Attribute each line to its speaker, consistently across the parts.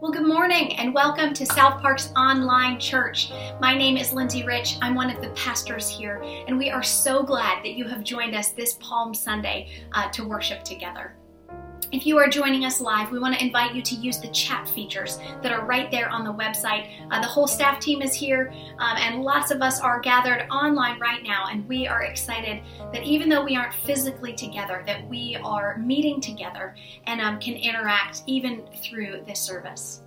Speaker 1: Well, good morning and welcome to South Park's online church. My name is Lindsay Rich. I'm one of the pastors here, and we are so glad that you have joined us this Palm Sunday uh, to worship together. If you are joining us live, we want to invite you to use the chat features that are right there on the website. Uh, the whole staff team is here, um, and lots of us are gathered online right now, and we are excited that even though we aren't physically together, that we are meeting together and um, can interact even through this service.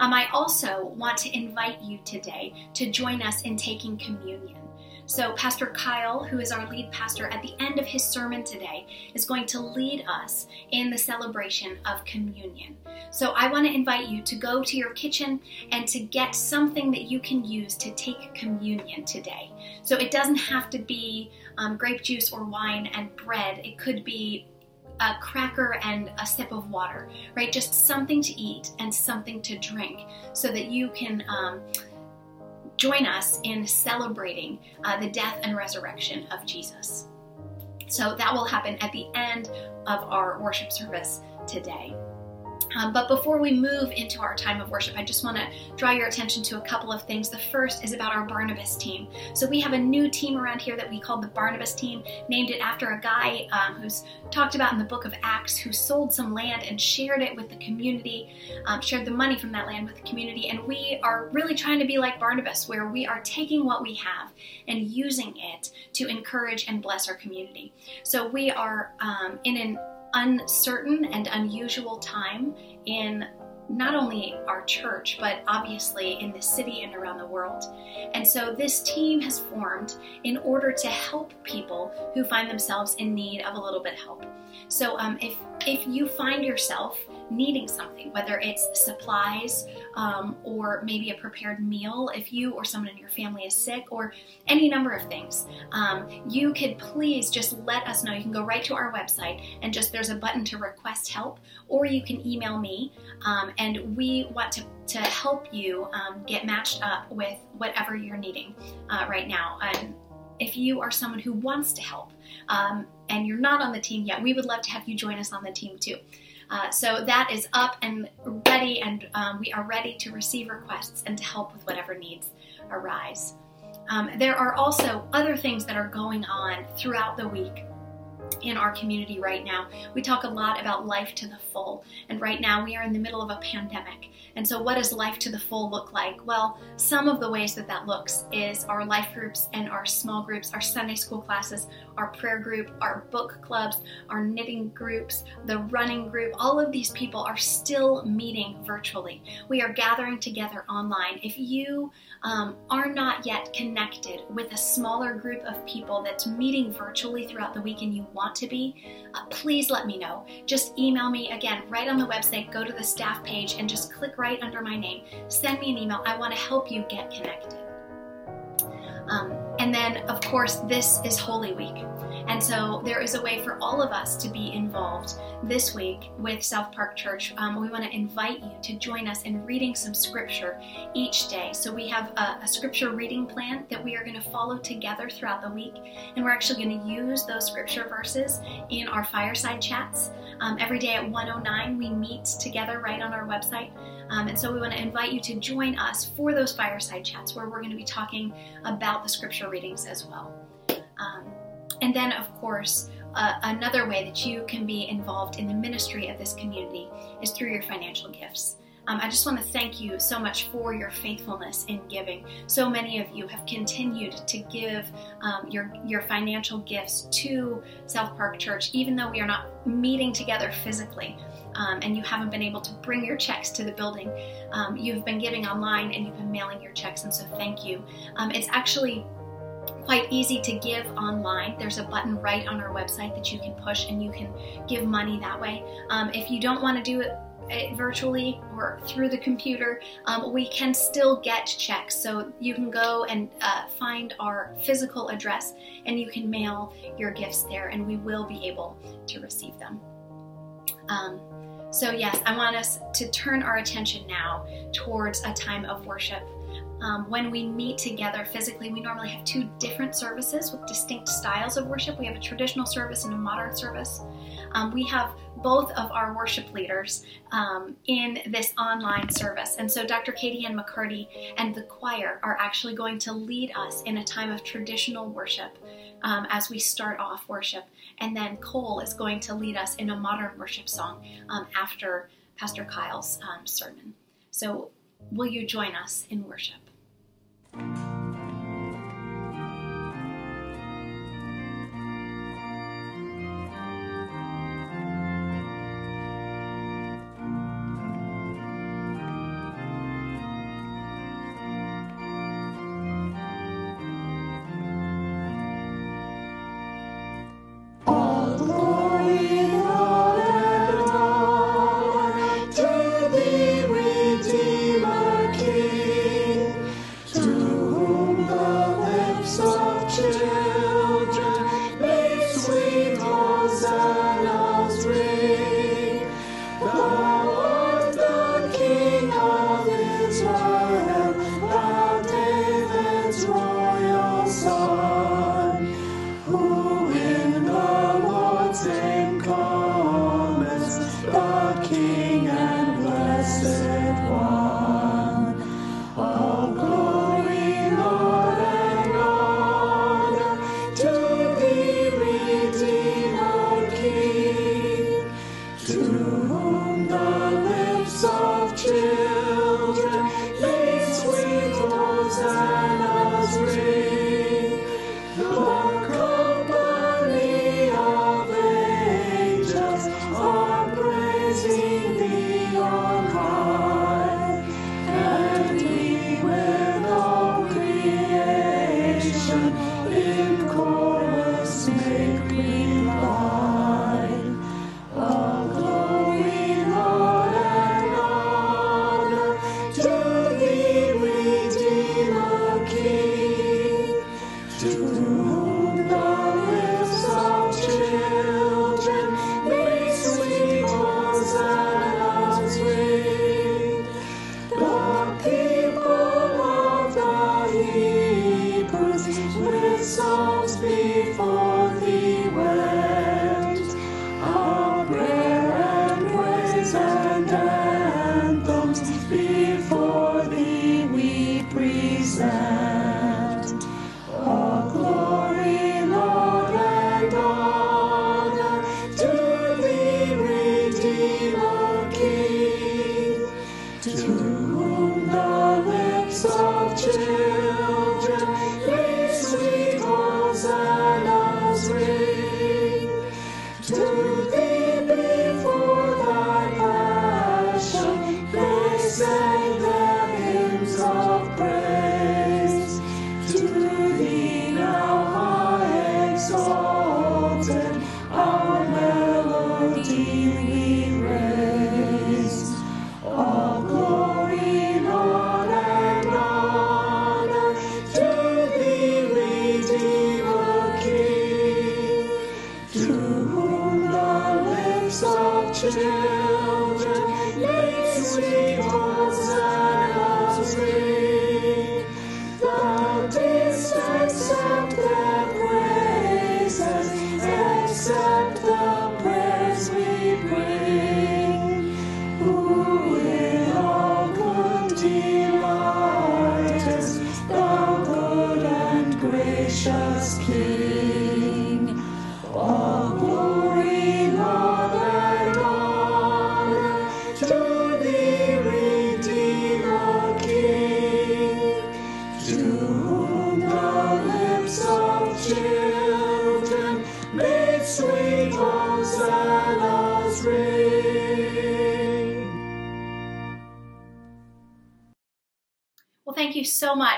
Speaker 1: Um, I also want to invite you today to join us in taking communion. So, Pastor Kyle, who is our lead pastor, at the end of his sermon today, is going to lead us in the celebration of communion. So, I want to invite you to go to your kitchen and to get something that you can use to take communion today. So, it doesn't have to be um, grape juice or wine and bread, it could be a cracker and a sip of water, right? Just something to eat and something to drink so that you can. Um, join us in celebrating uh, the death and resurrection of Jesus. So that will happen at the end of our worship service today. Um, but before we move into our time of worship, I just want to draw your attention to a couple of things. The first is about our Barnabas team. So we have a new team around here that we call the Barnabas team, named it after a guy um, who's talked about in the book of Acts who sold some land and shared it with the community, um, shared the money from that land with the community. And we are really trying to be like Barnabas, where we are taking what we have and using it to encourage and bless our community. So we are um, in an uncertain and unusual time in not only our church, but obviously in the city and around the world. And so this team has formed in order to help people who find themselves in need of a little bit help. So um, if if you find yourself needing something, whether it's supplies um, or maybe a prepared meal, if you or someone in your family is sick, or any number of things, um, you could please just let us know. You can go right to our website and just there's a button to request help, or you can email me, um, and we want to to help you um, get matched up with whatever you're needing uh, right now. If you are someone who wants to help um, and you're not on the team yet, we would love to have you join us on the team too. Uh, so that is up and ready, and um, we are ready to receive requests and to help with whatever needs arise. Um, there are also other things that are going on throughout the week in our community right now. We talk a lot about life to the full, and right now we are in the middle of a pandemic. And so, what does life to the full look like? Well, some of the ways that that looks is our life groups and our small groups, our Sunday school classes, our prayer group, our book clubs, our knitting groups, the running group. All of these people are still meeting virtually. We are gathering together online. If you um, are not yet connected with a smaller group of people that's meeting virtually throughout the week and you want to be, uh, please let me know. Just email me again right on the website, go to the staff page and just click right under my name. Send me an email. I want to help you get connected. Um, and then, of course, this is Holy Week. And so there is a way for all of us to be involved this week with South Park Church. Um, we want to invite you to join us in reading some scripture each day. So we have a, a scripture reading plan that we are going to follow together throughout the week. And we're actually going to use those scripture verses in our fireside chats. Um, every day at 109, we meet together right on our website. Um, and so we want to invite you to join us for those fireside chats where we're going to be talking about the scripture readings as well. And then, of course, uh, another way that you can be involved in the ministry of this community is through your financial gifts. Um, I just want to thank you so much for your faithfulness in giving. So many of you have continued to give um, your your financial gifts to South Park Church, even though we are not meeting together physically. Um, and you haven't been able to bring your checks to the building. Um, you've been giving online and you've been mailing your checks, and so thank you. Um, it's actually quite easy to give online. There's a button right on our website that you can push and you can give money that way. Um, if you don't want to do it uh, virtually or through the computer, um, we can still get checks. So you can go and uh, find our physical address and you can mail your gifts there, and we will be able to receive them. Um, so, yes, I want us to turn our attention now towards a time of worship. Um, when we meet together physically, we normally have two different services with distinct styles of worship. We have a traditional service and a modern service.
Speaker 2: um, we have both of our worship leaders um, in this online service. And so Dr. Katie Ann McCarty and the choir are actually going to lead us in a time of traditional worship um, as we start off worship. And then Cole is going to lead us in a modern worship song um, after Pastor Kyle's um, sermon. So, will you join us in worship? So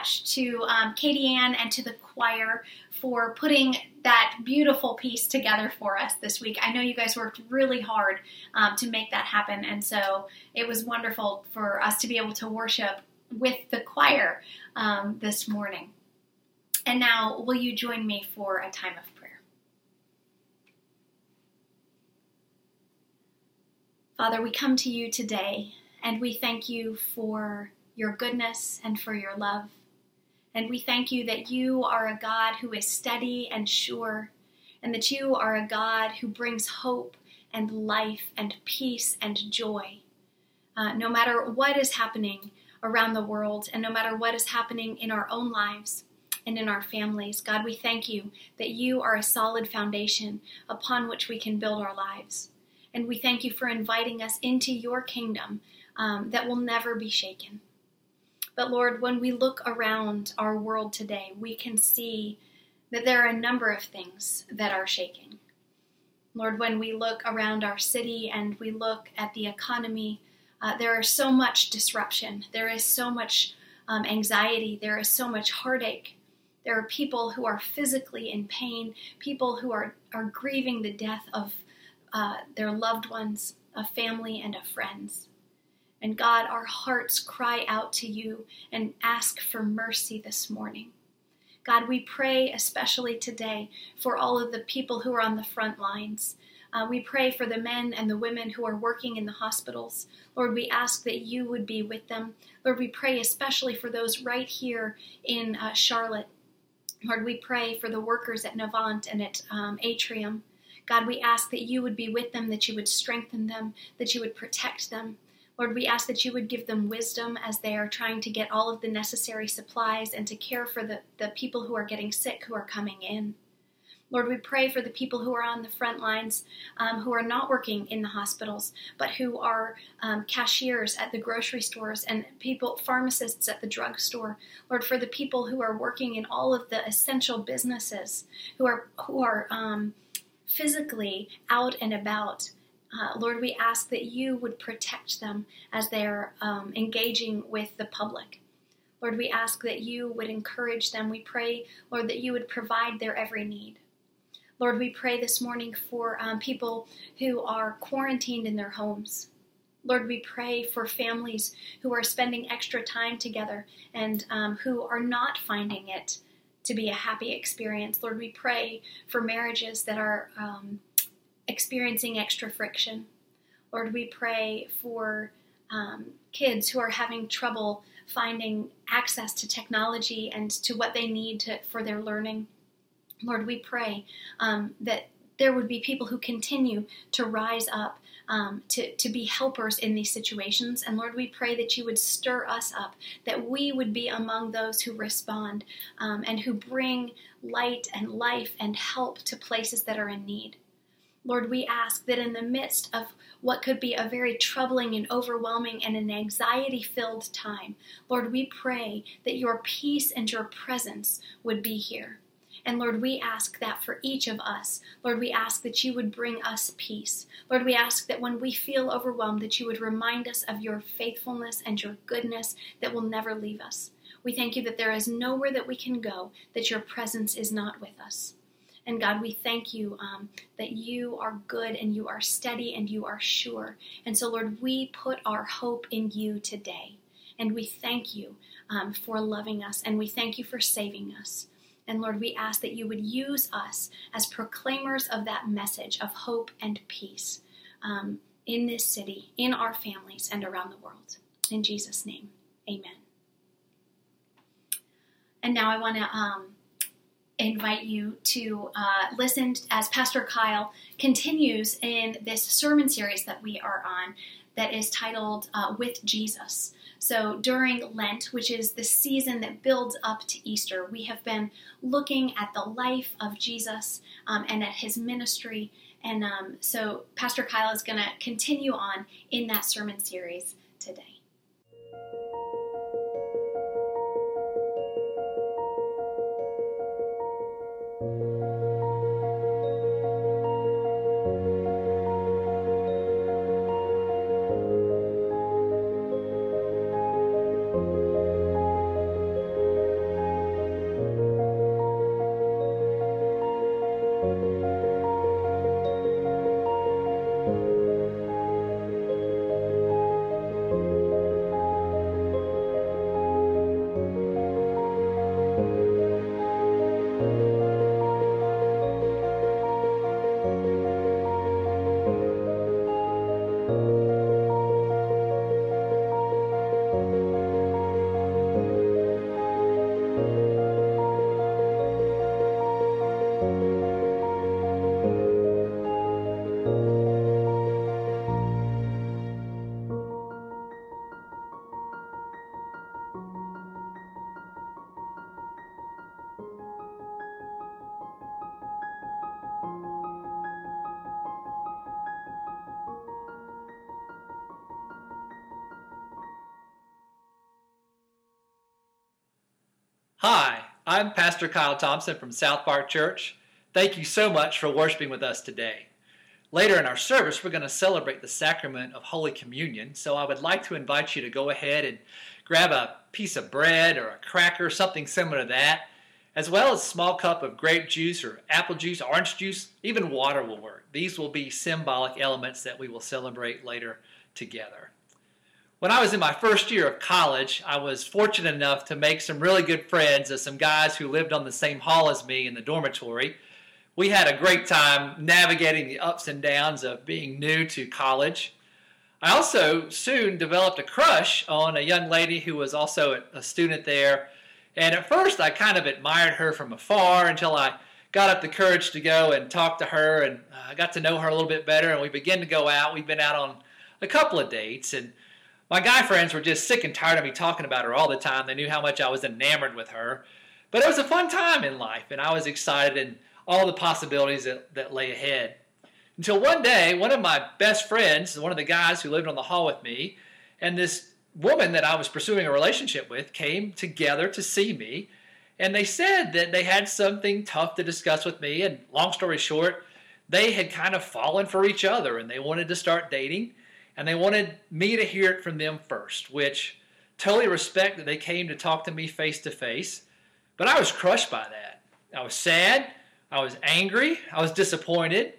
Speaker 2: much to um, Katie Ann and to the choir for putting that beautiful piece together for us this week. I know you guys worked really hard um, to make that happen, and so it was wonderful for us to be able to worship with the choir um, this morning. And now, will you join me for a time of prayer? Father, we come to you today and we thank you for your goodness and for your love. And we thank you that you are a God who is steady and sure, and that you are a God who brings hope
Speaker 1: and life and peace and joy. Uh, no matter what is happening around the world and no matter what is happening in our own lives and in our families, God, we thank you that you are a solid foundation upon which we can build our lives. And we thank you for inviting us into your kingdom um, that will never be shaken. But Lord, when we look around our world today, we can see that there are a number of things that are shaking. Lord, when we look around our city and we look at the economy, uh, there is so much disruption. There is so much um, anxiety. There is so much heartache. There are people who are physically in pain, people who are, are grieving the death of uh, their loved ones, of family, and of friends. And God, our hearts cry out to you and ask for mercy this morning. God, we pray especially today for all of the people who are on the front lines. Uh, we pray for the men and the women who are working in the hospitals. Lord, we ask that you would be with them. Lord, we pray especially for those right here in uh, Charlotte. Lord, we pray for the workers at Novant and at um, Atrium. God, we ask that you would be with them, that you would strengthen them, that you would protect them. Lord, we ask that you would give them wisdom as they are trying to get all of the necessary supplies and to care for the, the people who are getting sick who are coming in. Lord, we pray for the people who are on the front lines, um, who are not working in the hospitals, but who are um, cashiers at the grocery stores and people, pharmacists at the drugstore. Lord, for the people who are working in all of the essential businesses, who are who are um, physically out and about. Uh, Lord, we ask that you would protect them as they're um, engaging with the public. Lord, we ask that you would encourage them. We pray, Lord, that you would provide their every need. Lord, we pray this morning for um, people who are quarantined in their homes. Lord, we pray for families who are spending extra time together and um, who are not finding it to be a happy experience. Lord, we pray for marriages that are um, experiencing extra friction. Lord, we pray for um, kids who are having trouble finding access to technology and to what they need to, for their learning. Lord, we pray um, that there would be people who continue to rise up um, to, to be helpers in these situations. And Lord, we pray that you would stir us up, that we would be among those who respond um, and who bring light and life and help to places that are in need. Lord, we ask that in the midst of what could be a very troubling and overwhelming and an anxiety filled time, Lord, we pray that your peace and your presence would be here. And Lord, we ask that for each of us. Lord, we ask that you would bring us peace. Lord, we ask that when we feel overwhelmed, that you would remind us of your faithfulness and your goodness that will never leave us. We thank you that there is nowhere that we can go that your presence is not with us. And God, we thank you um, that you are good and you are steady and you are sure. And so, Lord, we put our hope in you today. And we thank you um, for loving us and we thank you for saving us. And Lord, we ask that you would use us as proclaimers of that message of hope and peace um, in this city, in our families, and around the world. In Jesus' name, amen. And now I want to um, invite you to uh, listen as Pastor Kyle continues in this sermon series that we are on that is titled uh, With Jesus. So during Lent, which is the season that builds up to Easter, we have been looking at the life of Jesus um, and at his ministry. And um, so Pastor Kyle is going to continue on in that sermon series today.
Speaker 3: Hi, I'm Pastor Kyle Thompson from South Park Church. Thank you so much for worshiping with us today. Later in our service, we're going to celebrate the sacrament of Holy Communion, so I would like to invite you to go ahead and grab a piece of bread or a cracker, something similar to that, as well as a small cup of grape juice or apple juice, orange juice, even water will work. These will be symbolic elements that we will celebrate later together. When I was in my first year of college, I was fortunate enough to make some really good friends of some guys who lived on the same hall as me in the dormitory. We had a great time navigating the ups and downs of being new to college. I also soon developed a crush on a young lady who was also a student there. And at first, I kind of admired her from afar until I got up the courage to go and talk to her. And I got to know her a little bit better. And we began to go out. We've been out on a couple of dates. And my guy friends were just sick and tired of me talking about her all the time. They knew how much I was enamored with her. But it was a fun time in life, and I was excited and all the possibilities that, that lay ahead. Until one day, one of my best friends, one of the guys who lived on the hall with me, and this woman that I was pursuing a relationship with came together to see me. And they said that they had something tough to discuss with me. And long story short, they had kind of fallen for each other and they wanted to start dating and they wanted me to hear it from them first, which totally respect that they came to talk to me face to face. But I was crushed by that. I was sad. I was angry. I was disappointed.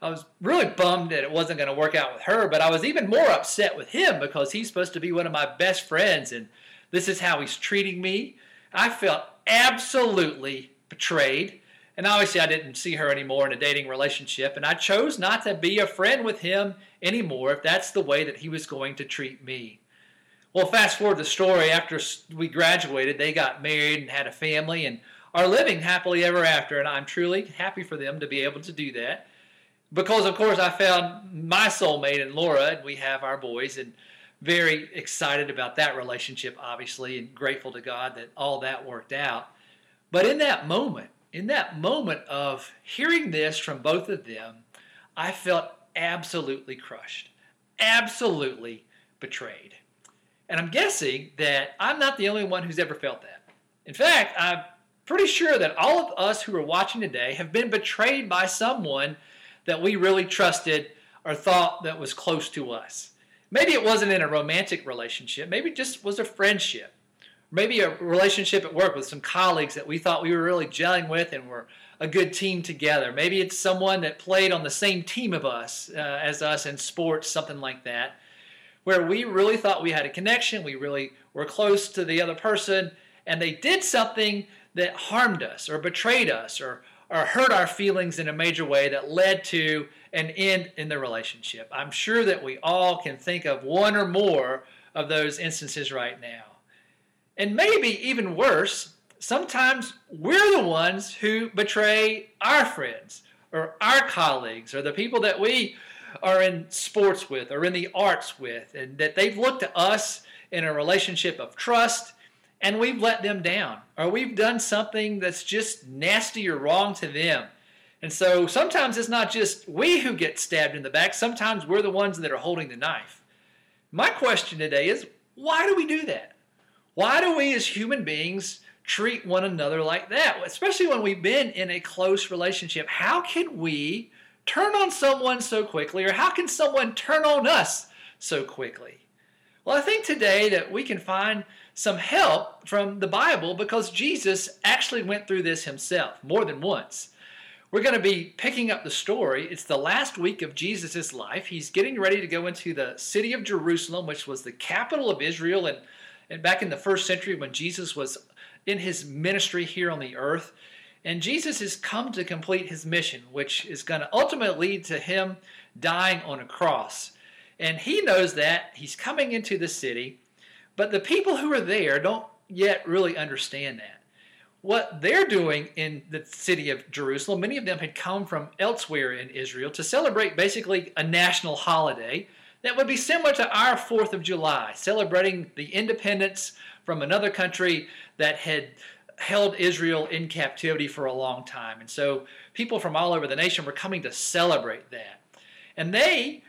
Speaker 3: I was really bummed that it wasn't going to work out with her, but I was even more upset with him because he's supposed to be one of my best friends and this is how he's treating me. I felt absolutely betrayed. And obviously, I didn't see her anymore in a dating relationship, and I chose not to be a friend with him anymore if that's the way that he was going to treat me. Well, fast forward the story after we graduated, they got married and had a family and are living happily ever after, and I'm truly happy for them to be able to do that. Because, of course, I found my soulmate in Laura, and we have our boys, and very excited about that relationship, obviously, and grateful to God that all that worked out. But in that moment, in that moment of hearing this from both of them, I felt absolutely crushed, absolutely betrayed. And I'm guessing that I'm not the only one who's ever felt that. In fact, I'm pretty sure that all of us who are watching today have been betrayed by someone that we really trusted or thought that was close to us. Maybe it wasn't in a romantic relationship, maybe it just was a friendship maybe a relationship at work with some colleagues that we thought we were really gelling with and were a good team together. Maybe it's someone that played on the same team of us uh, as us in sports, something like that, where we really thought we had a connection, we really were close to the other person, and they did something that harmed us or betrayed us or or hurt our feelings in a major way that led to an end in the relationship. I'm sure that we all can think of one or more of those instances right now. And maybe even worse, sometimes we're the ones who betray our friends or our colleagues or the people that we are in sports with or in the arts with, and that they've looked to us in a relationship of trust and we've let them down or we've done something that's just nasty or wrong to them. And so sometimes it's not just we who get stabbed in the back, sometimes we're the ones that are holding the knife. My question today is why do we do that? Why do we as human beings treat one another like that? Especially when we've been in a close relationship. How can we turn on someone so quickly, or how can someone turn on us so quickly? Well, I think today that we can find some help from the Bible because Jesus actually went through this himself more than once. We're going to be picking up the story. It's the last week of Jesus' life. He's getting ready to go into the city of Jerusalem, which was the capital of Israel and and back in the first century when Jesus was in his ministry here on the earth. And Jesus has come to complete his mission, which is going to ultimately lead to him dying on a cross. And he knows that. He's coming into the city, but the people who are there don't yet really understand that. What they're doing in the city of Jerusalem, many of them had come from elsewhere in Israel to celebrate basically a national holiday that would be similar to our 4th of July, celebrating the independence from another country that had held Israel in captivity for a long time. And so people from all over the nation were coming to celebrate that. And they,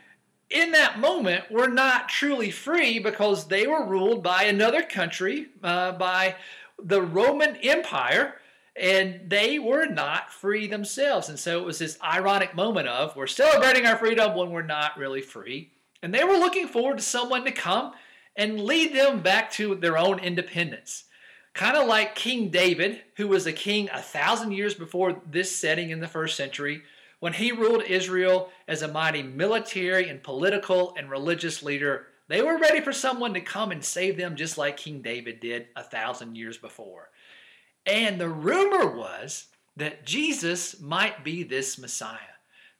Speaker 3: in that moment, were not truly free because they were ruled by another country, uh, by the Roman Empire and they were not free themselves. And so it was this ironic moment of we're celebrating our freedom when we're not really free. And they were looking forward to someone to come and lead them back to their own independence. Kind of like King David, who was a king a thousand years before this setting in the first century, when he ruled Israel as a mighty military and political and religious leader. They were ready for someone to come and save them just like King David did a thousand years before. And the rumor was that Jesus might be this Messiah,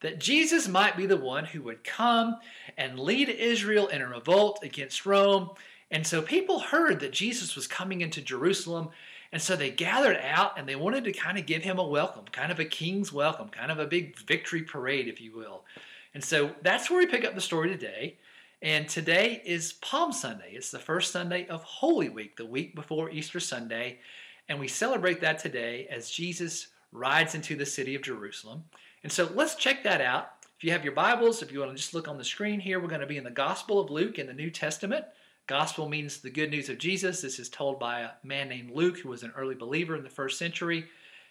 Speaker 3: that Jesus might be the one who would come and lead Israel in a revolt against Rome. And so people heard that Jesus was coming into Jerusalem. And so they gathered out and they wanted to kind of give him a welcome, kind of a king's welcome, kind of a big victory parade, if you will. And so that's where we pick up the story today. And today is Palm Sunday. It's the first Sunday of Holy Week, the week before Easter Sunday. And we celebrate that today as Jesus rides into the city of Jerusalem. And so let's check that out. If you have your Bibles, if you want to just look on the screen here, we're going to be in the Gospel of Luke in the New Testament. Gospel means the good news of Jesus. This is told by a man named Luke, who was an early believer in the first century.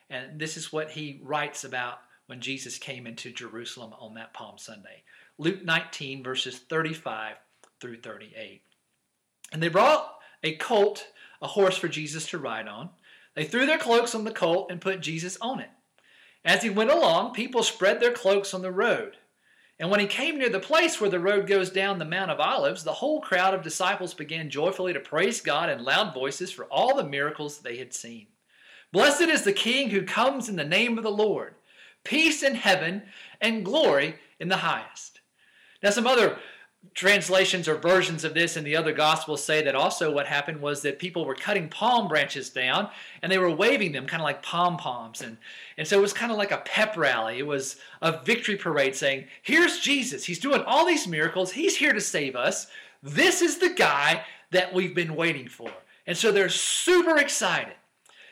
Speaker 3: And this is what he writes about when Jesus came into Jerusalem on that Palm Sunday. Luke 19, verses 35 through 38. And they brought a colt, a horse for Jesus to ride on. They threw their cloaks on the colt and put Jesus on it. As he went along, people spread their cloaks on the road. And when he came near the place where the road goes down the Mount of Olives, the whole crowd of disciples began joyfully to praise God in loud voices for all the miracles they had seen. Blessed is the King who comes in the name of the Lord. Peace in heaven and glory in the highest. Now, some other translations or versions of this in the other gospels say that also what happened was that people were cutting palm branches down and they were waving them kind of like pom poms. And and so it was kind of like a pep rally. It was a victory parade saying here's jesus. He's doing all these miracles. He's here to save us. This is the guy that we've been waiting for. And so they're super excited.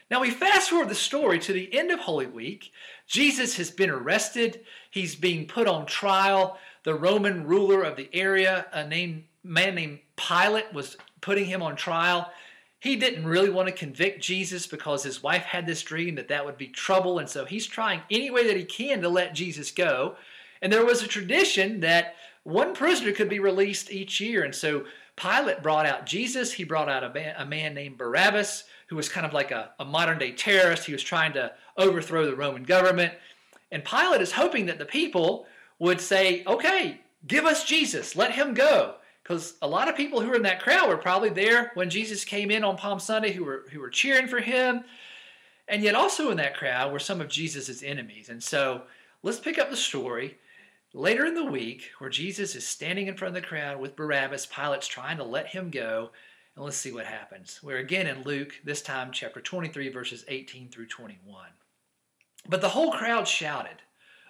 Speaker 3: Now we fast forward the story to the end of holy week. Jesus has been arrested. He's being put on trial the Roman ruler of the area, a name, man named Pilate, was putting him on trial. He didn't really want to convict Jesus because his wife had this dream that that would be trouble, and so he's trying any way that he can to let Jesus go. And there was a tradition that one prisoner could be released each year, and so Pilate brought out Jesus. He brought out a man, a man named Barabbas, who was kind of like a, a modern day terrorist. He was trying to overthrow the Roman government. And Pilate is hoping that the people would say, okay, give us Jesus, let him go. Because a lot of people who were in that crowd were probably there when Jesus came in on Palm Sunday who were, who were cheering for him. And yet, also in that crowd were some of Jesus' enemies. And so, let's pick up the story later in the week where Jesus is standing in front of the crowd with Barabbas. Pilate's trying to let him go. And let's see what happens. We're again in Luke, this time chapter 23, verses 18 through 21. But the whole crowd shouted,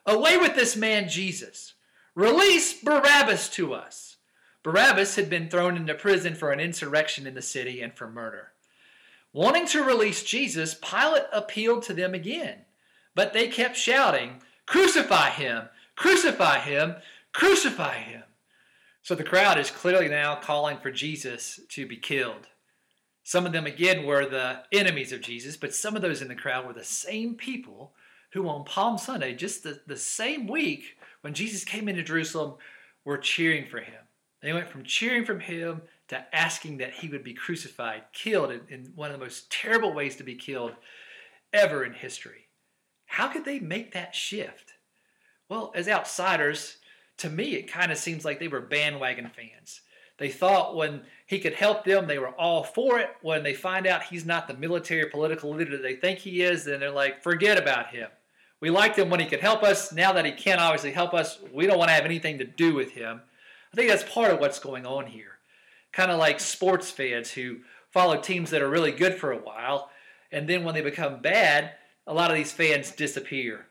Speaker 3: Away with this man Jesus! Release Barabbas to us! Barabbas had been thrown into prison for an insurrection in the city and for murder. Wanting to release Jesus, Pilate appealed to them again, but they kept shouting, Crucify him! Crucify him! Crucify him! So the crowd is clearly now calling for Jesus to be killed. Some of them, again, were the enemies of Jesus, but some of those in the crowd were the same people who on Palm Sunday, just the, the same week when Jesus came into Jerusalem, were cheering for him. They went from cheering from him to asking that he would be crucified, killed in, in one of the most terrible ways to be killed ever in history. How could they make that shift? Well, as outsiders, to me, it kind of seems like they were bandwagon fans. They thought when he could help them, they were all for it. When they find out he's not the military political leader that they think he is, then they're like, forget about him. We liked him when he could help us. Now that he can't obviously help us, we don't want to have anything to do with him. I think that's part of what's going on here. Kind of like sports fans who follow teams that are really good for a while, and then when they become bad, a lot of these fans disappear.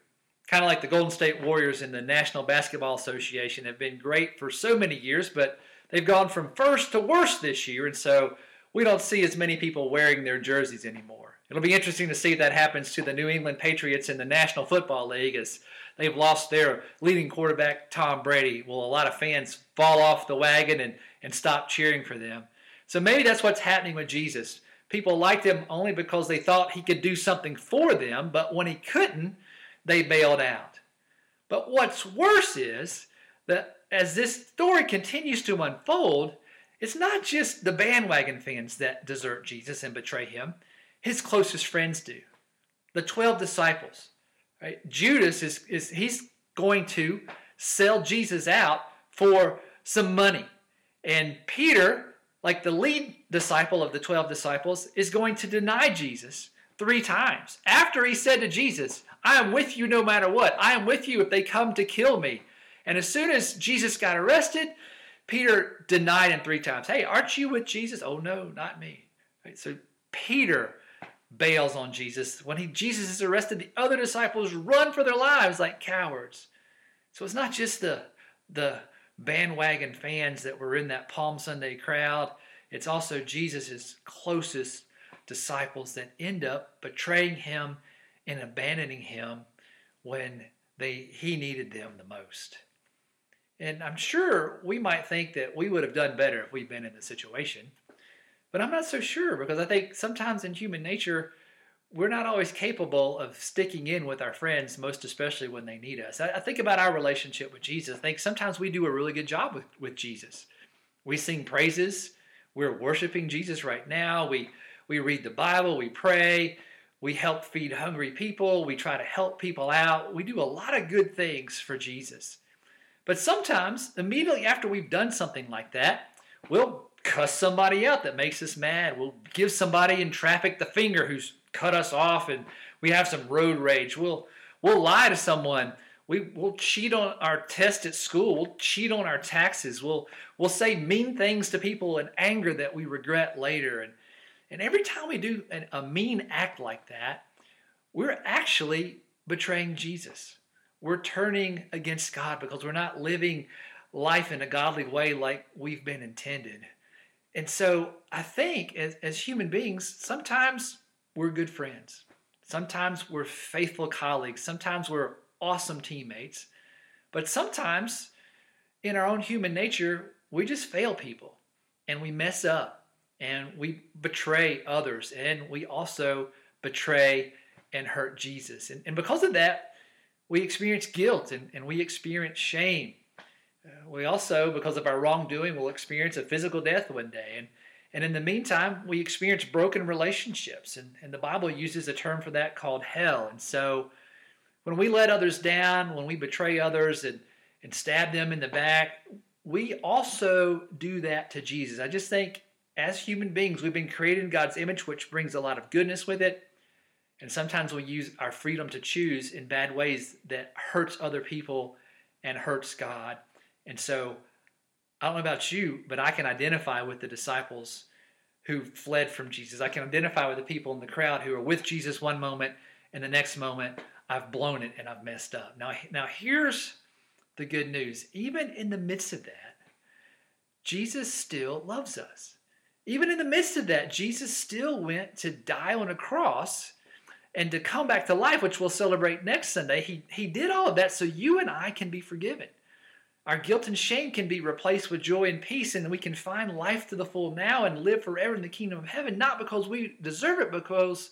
Speaker 3: Kind of like the Golden State Warriors in the National Basketball Association have been great for so many years, but they've gone from first to worst this year, and so we don't see as many people wearing their jerseys anymore. It'll be interesting to see if that happens to the New England Patriots in the National Football League as they've lost their leading quarterback, Tom Brady. Will a lot of fans fall off the wagon and, and stop cheering for them? So maybe that's what's happening with Jesus. People liked him only because they thought he could do something for them, but when he couldn't, they bailed out. But what's worse is that as this story continues to unfold, it's not just the bandwagon fans that desert Jesus and betray him, his closest friends do. The 12 disciples. Right? Judas is, is he's going to sell Jesus out for some money. And Peter, like the lead disciple of the 12 disciples, is going to deny Jesus three times. After he said to Jesus, I am with you no matter what. I am with you if they come to kill me. And as soon as Jesus got arrested, Peter denied him three times. Hey, aren't you with Jesus? Oh, no, not me. Right, so Peter bails on Jesus. When he, Jesus is arrested, the other disciples run for their lives like cowards. So it's not just the, the bandwagon fans that were in that Palm Sunday crowd, it's also Jesus' closest disciples that end up betraying him and abandoning him when they, he needed them the most. And I'm sure we might think that we would have done better if we'd been in the situation. But I'm not so sure because I think sometimes in human nature, we're not always capable of sticking in with our friends, most especially when they need us. I, think about our relationship with Jesus. I think sometimes we do a really good job with, with Jesus. We sing praises. We're worshiping Jesus right now. We, we read the Bible. We pray. We help feed hungry people. We try to help people out. We do a lot of good things for Jesus. But sometimes, immediately after we've done something like that, we'll cuss somebody out that makes us mad. We'll give somebody in traffic the finger who's cut us off and we have some road rage. We'll we'll lie to someone. We will cheat on our test at school. We'll cheat on our taxes. We'll we'll say mean things to people in anger that we regret later. And and every time we do an, a mean act like that, we're actually betraying Jesus we're turning against God because we're not living life in a godly way like we've been intended. And so I think as, as human beings, sometimes we're good friends. Sometimes we're faithful colleagues. Sometimes we're awesome teammates. But sometimes in our own human nature, we just fail people and we mess up and we betray others and we also betray and hurt Jesus. And, and because of that, we experience guilt and, and we experience shame. We also, because of our wrongdoing, will experience a physical death one day. And, and in the meantime, we experience broken relationships. And, and the Bible uses a term for that called hell. And so when we let others down, when we betray others and, and stab them in the back, we also do that to Jesus. I just think as human beings, we've been created in God's image, which brings a lot of goodness with it. And sometimes we use our freedom to choose in bad ways that hurts other people and hurts God. And so I don't know about you, but I can identify with the disciples who fled from Jesus. I can identify with the people in the crowd who are with Jesus one moment and the next moment I've blown it and I've messed up. Now now here's the good news. Even in the midst of that, Jesus still loves us. Even in the midst of that, Jesus still went to die on a cross and to come back to life, which we'll celebrate next Sunday, he, he did all of that so you and I can be forgiven. Our guilt and shame can be replaced with joy and peace, and we can find life to the full now and live forever in the kingdom of heaven, not because we deserve it, but because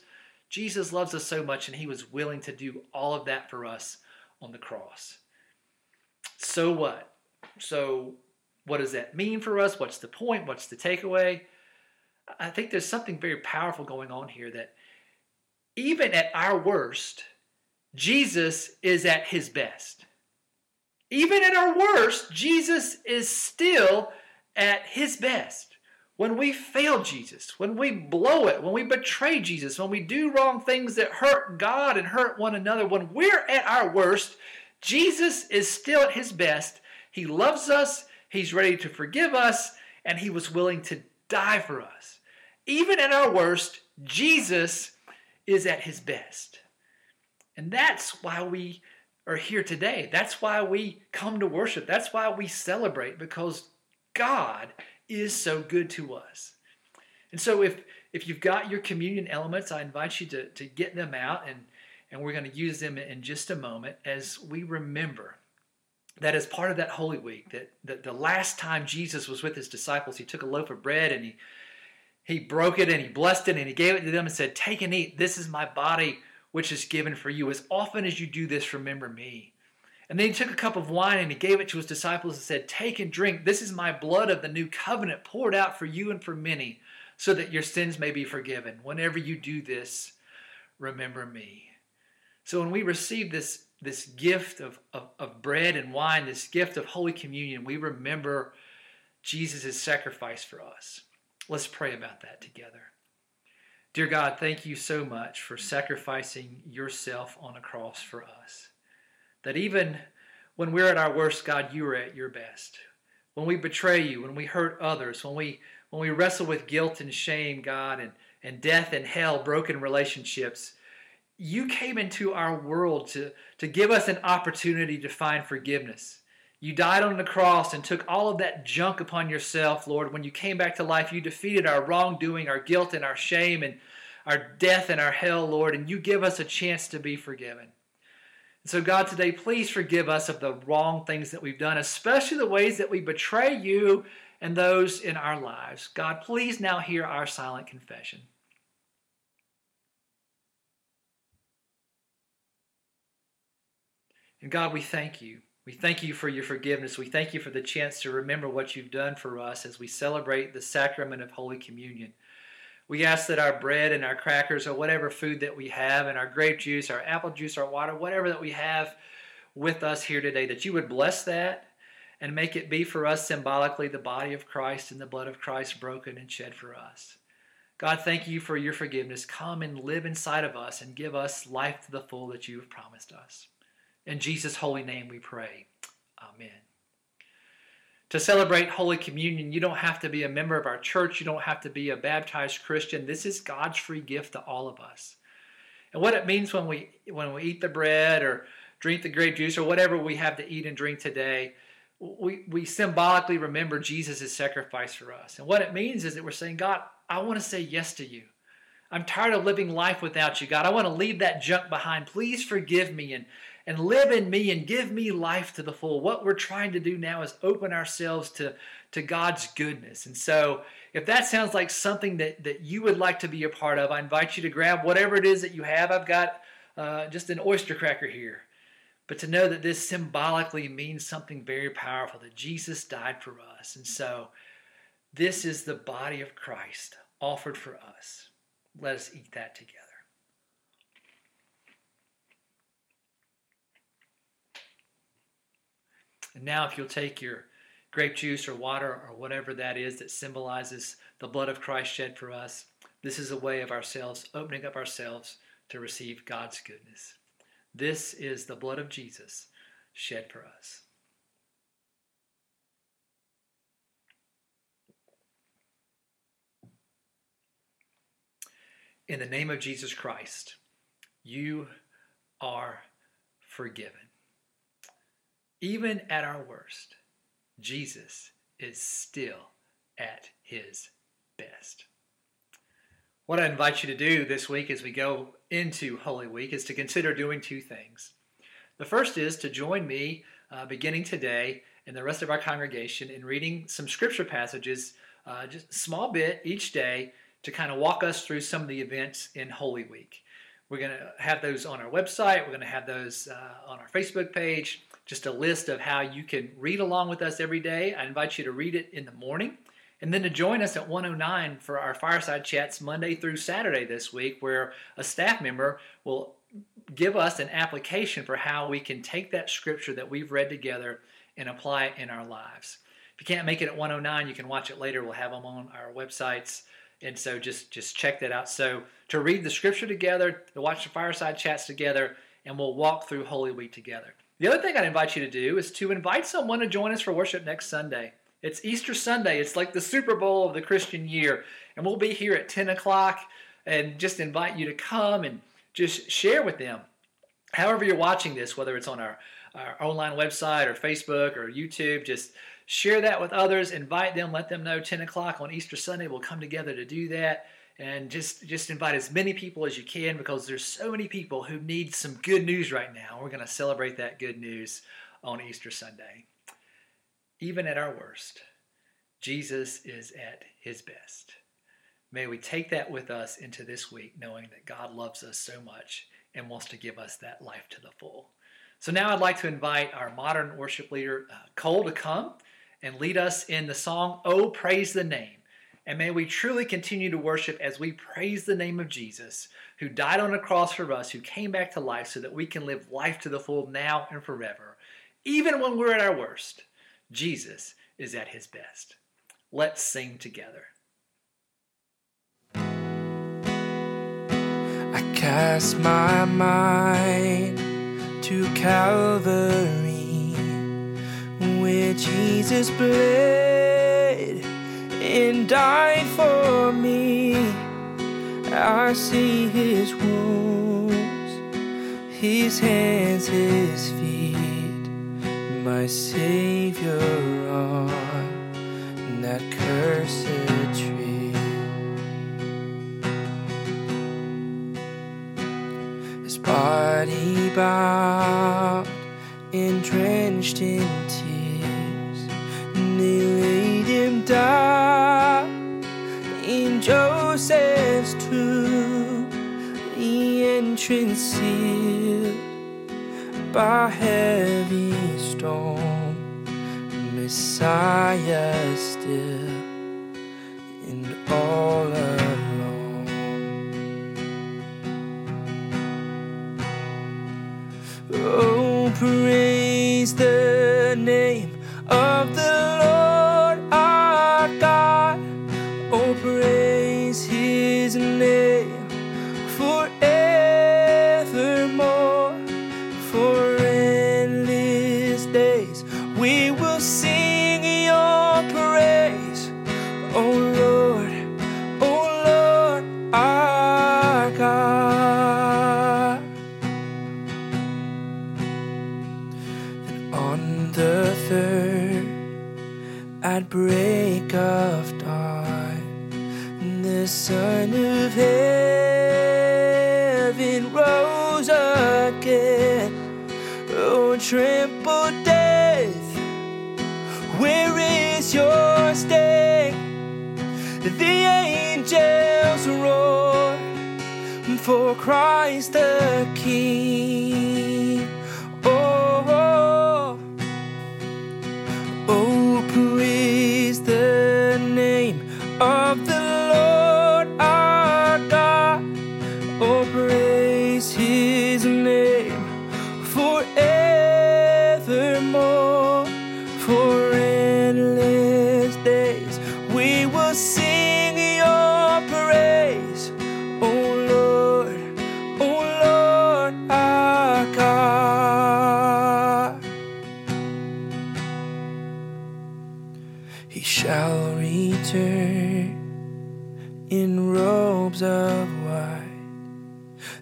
Speaker 3: Jesus loves us so much and he was willing to do all of that for us on the cross. So what? So, what does that mean for us? What's the point? What's the takeaway? I think there's something very powerful going on here that even at our worst, Jesus is at his best. Even at our worst, Jesus is still at his best. When we fail Jesus, when we blow it, when we betray Jesus, when we do wrong things that hurt God and hurt one another, when we're at our worst, Jesus is still at his best. He loves us, he's ready to forgive us, and he was willing to die for us. Even at our worst, Jesus is at his best. And that's why we are here today. That's why we come to worship. That's why we celebrate because God is so good to us. And so if if you've got your communion elements, I invite you to, to get them out and, and we're going to use them in just a moment as we remember that as part of that Holy Week, that, that the last time Jesus was with his disciples, he took a loaf of bread and he he broke it and he blessed it and he gave it to them and said, Take and eat. This is my body, which is given for you. As often as you do this, remember me. And then he took a cup of wine and he gave it to his disciples and said, Take and drink. This is my blood of the new covenant poured out for you and for many, so that your sins may be forgiven. Whenever you do this, remember me. So when we receive this, this gift of, of, of bread and wine, this gift of Holy Communion, we remember Jesus' sacrifice for us. Let's pray about that together. Dear God, thank you so much for sacrificing yourself on a cross for us. That even when we're at our worst, God, you are at your best. When we betray you, when we hurt others, when we when we wrestle with guilt and shame, God, and, and death and hell, broken relationships, you came into our world to, to give us an opportunity to find forgiveness. You died on the cross and took all of that junk upon yourself, Lord. When you came back to life, you defeated our wrongdoing, our guilt, and our shame, and our death and our hell, Lord, and you give us a chance to be forgiven. And so, God, today, please forgive us of the wrong things that we've done, especially the ways that we betray you and those in our lives. God, please now hear our silent confession. And God, we thank you. We thank you for your forgiveness. We thank you for the chance to remember what you've done for us as we celebrate the sacrament of Holy Communion. We ask that our bread and our crackers or whatever food that we have and our grape juice, our apple juice, our water, whatever that we have with us here today, that you would bless that and make it be for us symbolically the body of Christ and the blood of Christ broken and shed for us. God, thank you for your forgiveness. Come and live inside of us and give us life to the full that you have promised us. In Jesus' holy name we pray. Amen. To celebrate Holy Communion, you don't have to be a member of our church. You don't have to be a baptized Christian. This is God's free gift to all of us. And what it means when we when we eat the bread or drink the grape juice or whatever we have to eat and drink today, we, we symbolically remember Jesus' sacrifice for us. And what it means is that we're saying, God, I want to say yes to you. I'm tired of living life without you, God. I want to leave that junk behind. Please forgive me and and live in me and give me life to the full. What we're trying to do now is open ourselves to, to God's goodness. And so, if that sounds like something that, that you would like to be a part of, I invite you to grab whatever it is that you have. I've got uh, just an oyster cracker here. But to know that this symbolically means something very powerful that Jesus died for us. And so, this is the body of Christ offered for us. Let us eat that together. And now, if you'll take your grape juice or water or whatever that is that symbolizes the blood of Christ shed for us, this is a way of ourselves opening up ourselves to receive God's goodness. This is the blood of Jesus shed for us. In the name of Jesus Christ, you are forgiven. Even at our worst, Jesus is still at his best. What I invite you to do this week as we go into Holy Week is to consider doing two things. The first is to join me uh, beginning today and the rest of our congregation in reading some scripture passages, uh, just a small bit each day, to kind of walk us through some of the events in Holy Week. We're going to have those on our website. We're going to have those uh, on our Facebook page just a list of how you can read along with us every day. I invite you to read it in the morning and then to join us at 109 for our fireside chats Monday through Saturday this week, where a staff member will give us an application for how we can take that scripture that we've read together and apply it in our lives. If you can't make it at 109, you can watch it later. We'll have them on our websites. And so just, just check that out. So to read the scripture together, to watch the fireside chats together, and we'll walk through Holy Week together. The other thing I'd invite you to do is to invite someone to join us for worship next Sunday. It's Easter Sunday. It's like the Super Bowl of the Christian year. And we'll be here at 10 o'clock and just invite you to come and just share with them. However, you're watching this, whether it's on our, our online website or Facebook or YouTube, just share that with others. Invite them, let them know 10 o'clock on Easter Sunday. We'll come together to do that and just just invite as many people as you can because there's so many people who need some good news right now. We're going to celebrate that good news on Easter Sunday. Even at our worst, Jesus is at his best. May we take that with us into this week, knowing that God loves us so much and wants to give us that life to the full. So now I'd like to invite our modern worship leader, uh, Cole, to come and lead us in the song, Oh, Praise the Name. And may we truly continue to worship as we praise the name of Jesus, who died on a cross for us, who came back to life so that we can live life to the full now and forever. Even when we're at our worst, Jesus is at his best. Let's sing together.
Speaker 2: I cast my mind to Calvary, where Jesus bled and died for me. I see his wounds, his hands, his feet, my Savior on that cursed tree. His body bound the sealed by heavy storm, Messiah still.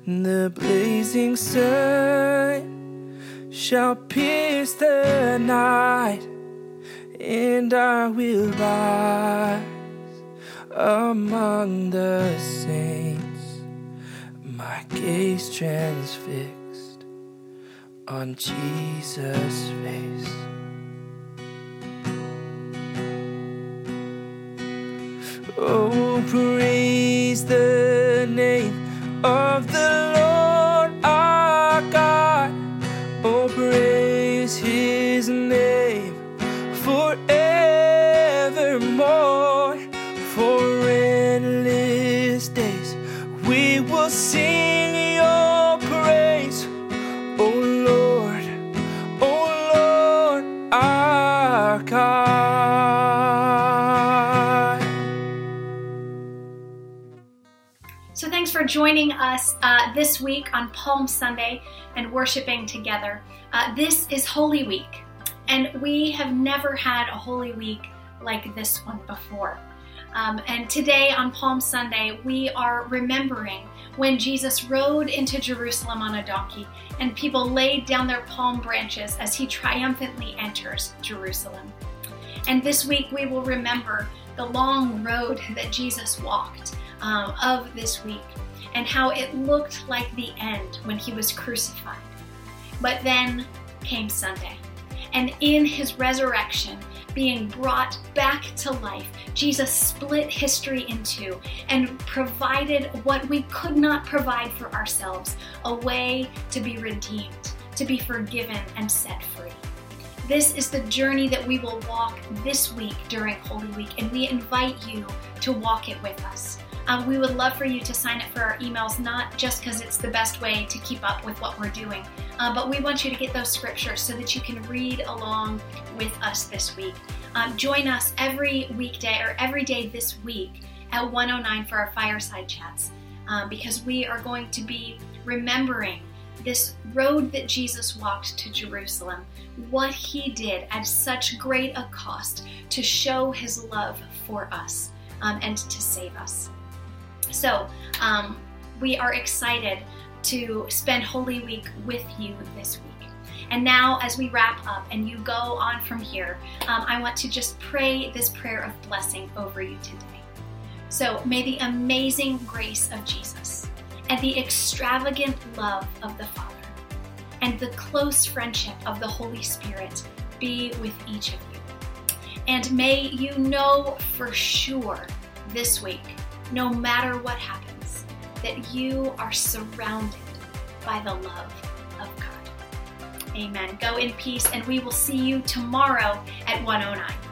Speaker 2: The blazing sun shall pierce the night, and I will rise among the saints, my gaze transfixed on Jesus' face. Oh, praise the of the
Speaker 1: joining us uh, this week on Palm Sunday and worshiping together. Uh, this is Holy Week, and we have never had a Holy Week like this one before. Um, and today on Palm Sunday, we are remembering when Jesus rode into Jerusalem on a donkey and people laid down their palm branches as he triumphantly enters Jerusalem. And this week, we will remember the long road that Jesus walked um, of this week and how it looked like the end when he was crucified. But then came Sunday. And in his resurrection, being brought back to life. Jesus split history in two and provided what we could not provide for ourselves a way to be redeemed, to be forgiven, and set free. This is the journey that we will walk this week during Holy Week, and we invite you to walk it with us. Um, we would love for you to sign up for our emails, not just because it's the best way to keep up with what we're doing, uh, but we want you to get those scriptures so that you can read along with us this week. Um, join us every weekday or every day this week at 109 for our fireside chats um, because we are going to be remembering this road that Jesus walked to Jerusalem, what he did at such great a cost to show his love for us um, and to save us. So, um, we are excited to spend Holy Week with you this week. And now, as we wrap up and you go on from here, um, I want to just pray this prayer of blessing over you today. So, may the amazing grace of Jesus and the extravagant love of the Father and the close friendship of the Holy Spirit be with each of you. And may you know for sure this week no matter what happens, that you are surrounded by the love of God. Amen. Go in peace, and we will see you tomorrow at 109.